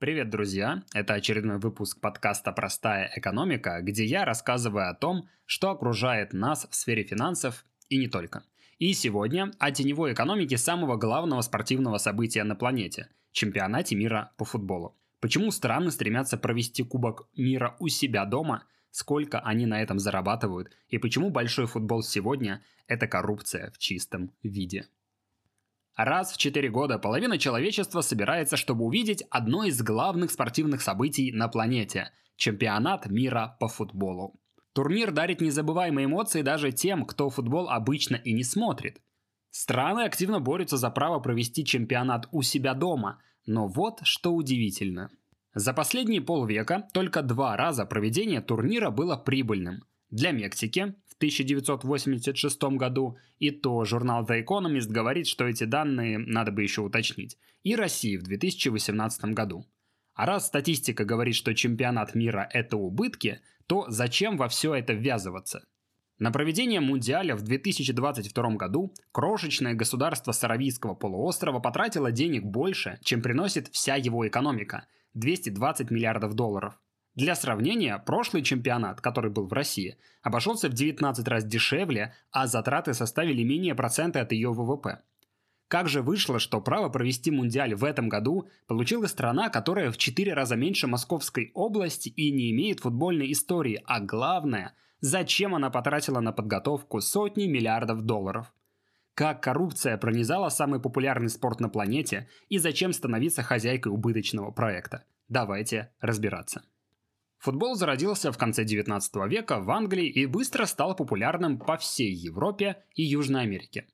Привет, друзья! Это очередной выпуск подкаста «Простая экономика», где я рассказываю о том, что окружает нас в сфере финансов и не только. И сегодня о теневой экономике самого главного спортивного события на планете – чемпионате мира по футболу. Почему страны стремятся провести Кубок мира у себя дома, сколько они на этом зарабатывают, и почему большой футбол сегодня – это коррупция в чистом виде. Раз в 4 года половина человечества собирается, чтобы увидеть одно из главных спортивных событий на планете – чемпионат мира по футболу. Турнир дарит незабываемые эмоции даже тем, кто футбол обычно и не смотрит. Страны активно борются за право провести чемпионат у себя дома, но вот что удивительно. За последние полвека только два раза проведение турнира было прибыльным. Для Мексики 1986 году, и то журнал The Economist говорит, что эти данные надо бы еще уточнить, и России в 2018 году. А раз статистика говорит, что чемпионат мира – это убытки, то зачем во все это ввязываться? На проведение Мундиаля в 2022 году крошечное государство Саравийского полуострова потратило денег больше, чем приносит вся его экономика – 220 миллиардов долларов – для сравнения, прошлый чемпионат, который был в России, обошелся в 19 раз дешевле, а затраты составили менее процента от ее ВВП. Как же вышло, что право провести Мундиаль в этом году получила страна, которая в 4 раза меньше Московской области и не имеет футбольной истории, а главное, зачем она потратила на подготовку сотни миллиардов долларов? Как коррупция пронизала самый популярный спорт на планете и зачем становиться хозяйкой убыточного проекта? Давайте разбираться. Футбол зародился в конце 19 века в Англии и быстро стал популярным по всей Европе и Южной Америке.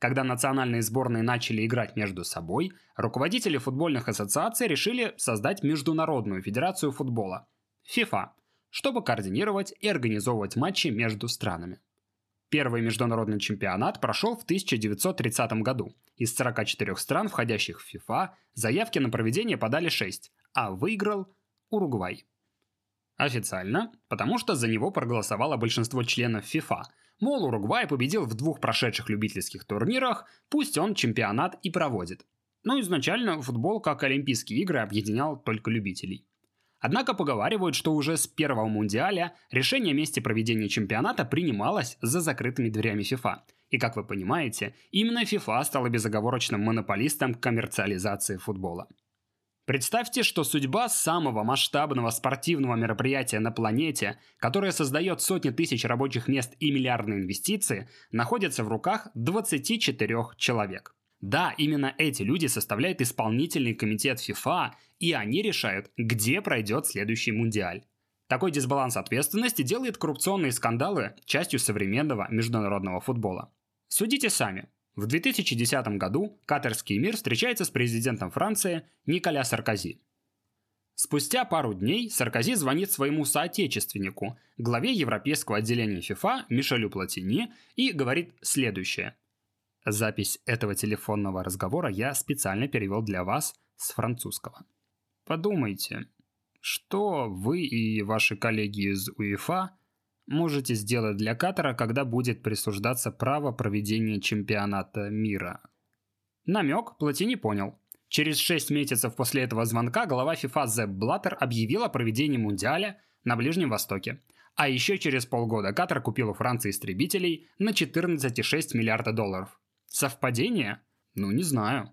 Когда национальные сборные начали играть между собой, руководители футбольных ассоциаций решили создать Международную федерацию футбола – FIFA, чтобы координировать и организовывать матчи между странами. Первый международный чемпионат прошел в 1930 году. Из 44 стран, входящих в FIFA, заявки на проведение подали 6, а выиграл Уругвай. Официально, потому что за него проголосовало большинство членов ФИФА. Мол, Уругвай победил в двух прошедших любительских турнирах, пусть он чемпионат и проводит. Но изначально футбол, как Олимпийские игры, объединял только любителей. Однако поговаривают, что уже с первого мундиаля решение о месте проведения чемпионата принималось за закрытыми дверями ФИФА. И как вы понимаете, именно ФИФА стала безоговорочным монополистом коммерциализации футбола. Представьте, что судьба самого масштабного спортивного мероприятия на планете, которое создает сотни тысяч рабочих мест и миллиардные инвестиции, находится в руках 24 человек. Да, именно эти люди составляют исполнительный комитет FIFA, и они решают, где пройдет следующий мундиаль. Такой дисбаланс ответственности делает коррупционные скандалы частью современного международного футбола. Судите сами, в 2010 году катарский мир встречается с президентом Франции Николя Саркози. Спустя пару дней Саркози звонит своему соотечественнику, главе европейского отделения ФИФА Мишелю Платини, и говорит следующее. Запись этого телефонного разговора я специально перевел для вас с французского. Подумайте, что вы и ваши коллеги из УЕФА можете сделать для Катара, когда будет присуждаться право проведения чемпионата мира? Намек Платини понял. Через 6 месяцев после этого звонка глава FIFA Зеб Блаттер объявил о проведении Мундиаля на Ближнем Востоке. А еще через полгода Катар купил у Франции истребителей на 14,6 миллиарда долларов. Совпадение? Ну, не знаю.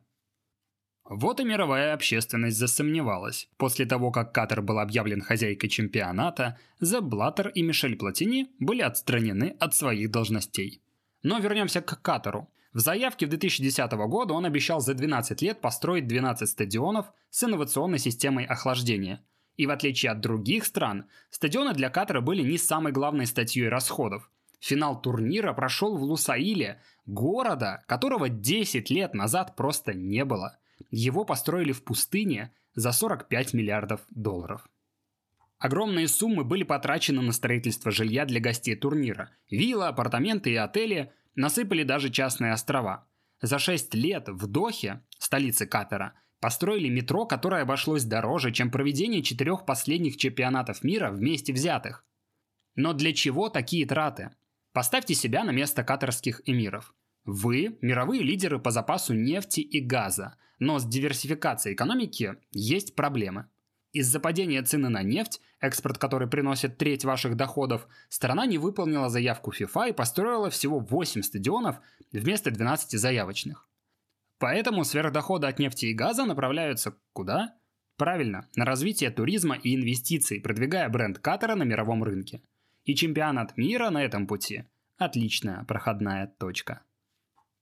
Вот и мировая общественность засомневалась. После того, как Катар был объявлен хозяйкой чемпионата, Зе Блаттер и Мишель Платини были отстранены от своих должностей. Но вернемся к Катару. В заявке в 2010 года он обещал за 12 лет построить 12 стадионов с инновационной системой охлаждения. И в отличие от других стран, стадионы для Катара были не самой главной статьей расходов. Финал турнира прошел в Лусаиле, города, которого 10 лет назад просто не было – его построили в пустыне за 45 миллиардов долларов. Огромные суммы были потрачены на строительство жилья для гостей турнира. Виллы, апартаменты и отели насыпали даже частные острова. За 6 лет в Дохе, столице Катара, построили метро, которое обошлось дороже, чем проведение четырех последних чемпионатов мира вместе взятых. Но для чего такие траты? Поставьте себя на место катарских эмиров. Вы – мировые лидеры по запасу нефти и газа, но с диверсификацией экономики есть проблемы. Из-за падения цены на нефть, экспорт который приносит треть ваших доходов, страна не выполнила заявку FIFA и построила всего 8 стадионов вместо 12 заявочных. Поэтому сверхдоходы от нефти и газа направляются куда? Правильно, на развитие туризма и инвестиций, продвигая бренд Катара на мировом рынке. И чемпионат мира на этом пути – отличная проходная точка.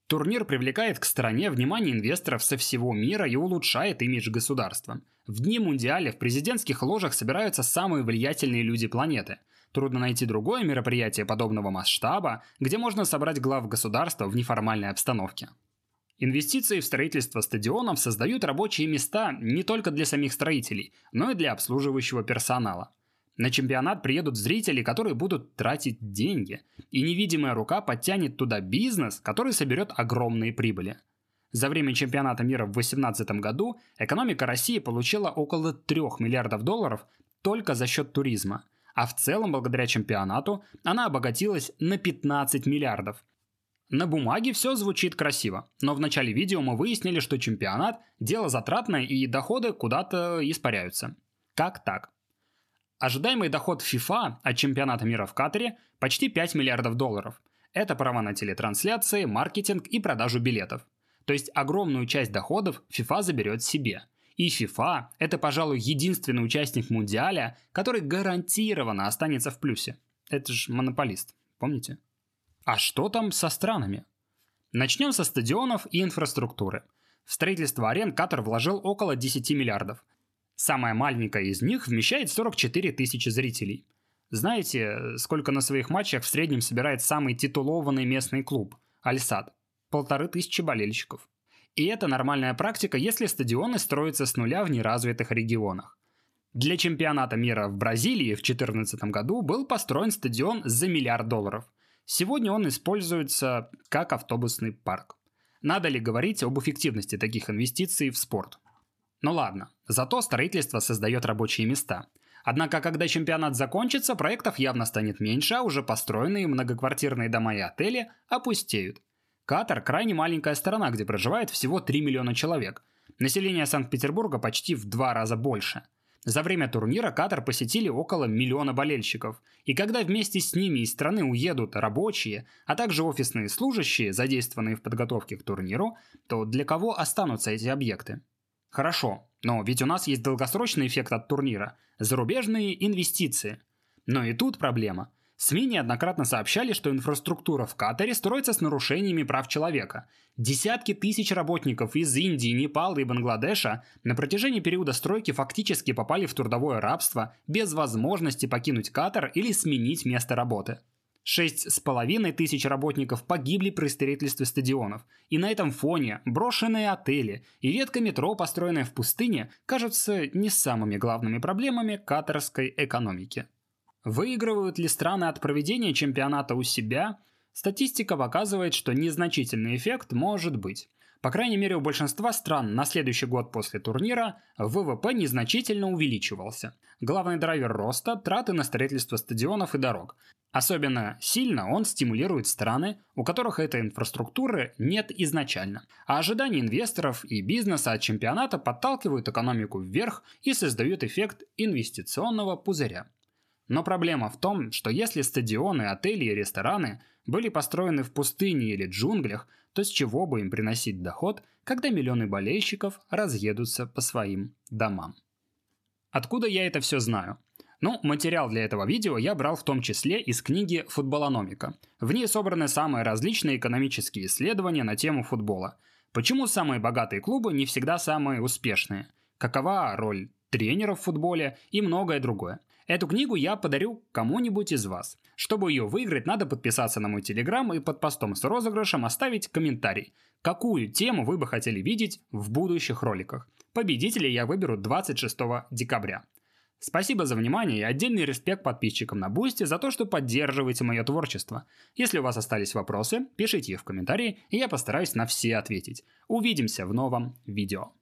Турнир привлекает к стране внимание инвесторов со всего мира и улучшает имидж государства. В дни Мундиаля в президентских ложах собираются самые влиятельные люди планеты. Трудно найти другое мероприятие подобного масштаба, где можно собрать глав государства в неформальной обстановке. Инвестиции в строительство стадионов создают рабочие места не только для самих строителей, но и для обслуживающего персонала – на чемпионат приедут зрители, которые будут тратить деньги, и невидимая рука подтянет туда бизнес, который соберет огромные прибыли. За время чемпионата мира в 2018 году экономика России получила около 3 миллиардов долларов только за счет туризма, а в целом благодаря чемпионату она обогатилась на 15 миллиардов. На бумаге все звучит красиво, но в начале видео мы выяснили, что чемпионат – дело затратное и доходы куда-то испаряются. Как так? Ожидаемый доход FIFA от чемпионата мира в Катаре почти 5 миллиардов долларов. Это права на телетрансляции, маркетинг и продажу билетов. То есть огромную часть доходов FIFA заберет себе. И FIFA – это, пожалуй, единственный участник Мундиаля, который гарантированно останется в плюсе. Это же монополист, помните? А что там со странами? Начнем со стадионов и инфраструктуры. В строительство арен Катар вложил около 10 миллиардов – Самая маленькая из них вмещает 44 тысячи зрителей. Знаете, сколько на своих матчах в среднем собирает самый титулованный местный клуб – Альсад? Полторы тысячи болельщиков. И это нормальная практика, если стадионы строятся с нуля в неразвитых регионах. Для чемпионата мира в Бразилии в 2014 году был построен стадион за миллиард долларов. Сегодня он используется как автобусный парк. Надо ли говорить об эффективности таких инвестиций в спорт? Ну ладно, зато строительство создает рабочие места. Однако, когда чемпионат закончится, проектов явно станет меньше, а уже построенные многоквартирные дома и отели опустеют. Катар – крайне маленькая страна, где проживает всего 3 миллиона человек. Население Санкт-Петербурга почти в два раза больше. За время турнира Катар посетили около миллиона болельщиков. И когда вместе с ними из страны уедут рабочие, а также офисные служащие, задействованные в подготовке к турниру, то для кого останутся эти объекты? Хорошо, но ведь у нас есть долгосрочный эффект от турнира – зарубежные инвестиции. Но и тут проблема. СМИ неоднократно сообщали, что инфраструктура в Катаре строится с нарушениями прав человека. Десятки тысяч работников из Индии, Непала и Бангладеша на протяжении периода стройки фактически попали в трудовое рабство без возможности покинуть Катар или сменить место работы. Шесть с половиной тысяч работников погибли при строительстве стадионов, и на этом фоне брошенные отели и ветка метро, построенная в пустыне, кажутся не самыми главными проблемами катарской экономики. Выигрывают ли страны от проведения чемпионата у себя? Статистика показывает, что незначительный эффект может быть. По крайней мере, у большинства стран на следующий год после турнира ВВП незначительно увеличивался. Главный драйвер роста – траты на строительство стадионов и дорог. Особенно сильно он стимулирует страны, у которых этой инфраструктуры нет изначально. А ожидания инвесторов и бизнеса от чемпионата подталкивают экономику вверх и создают эффект инвестиционного пузыря. Но проблема в том, что если стадионы, отели и рестораны были построены в пустыне или джунглях, то с чего бы им приносить доход, когда миллионы болельщиков разъедутся по своим домам? Откуда я это все знаю? Ну, материал для этого видео я брал в том числе из книги «Футболономика». В ней собраны самые различные экономические исследования на тему футбола. Почему самые богатые клубы не всегда самые успешные? Какова роль тренеров в футболе и многое другое. Эту книгу я подарю кому-нибудь из вас. Чтобы ее выиграть, надо подписаться на мой телеграм и под постом с розыгрышем оставить комментарий, какую тему вы бы хотели видеть в будущих роликах. Победителей я выберу 26 декабря. Спасибо за внимание и отдельный респект подписчикам на Boosty за то, что поддерживаете мое творчество. Если у вас остались вопросы, пишите их в комментарии, и я постараюсь на все ответить. Увидимся в новом видео.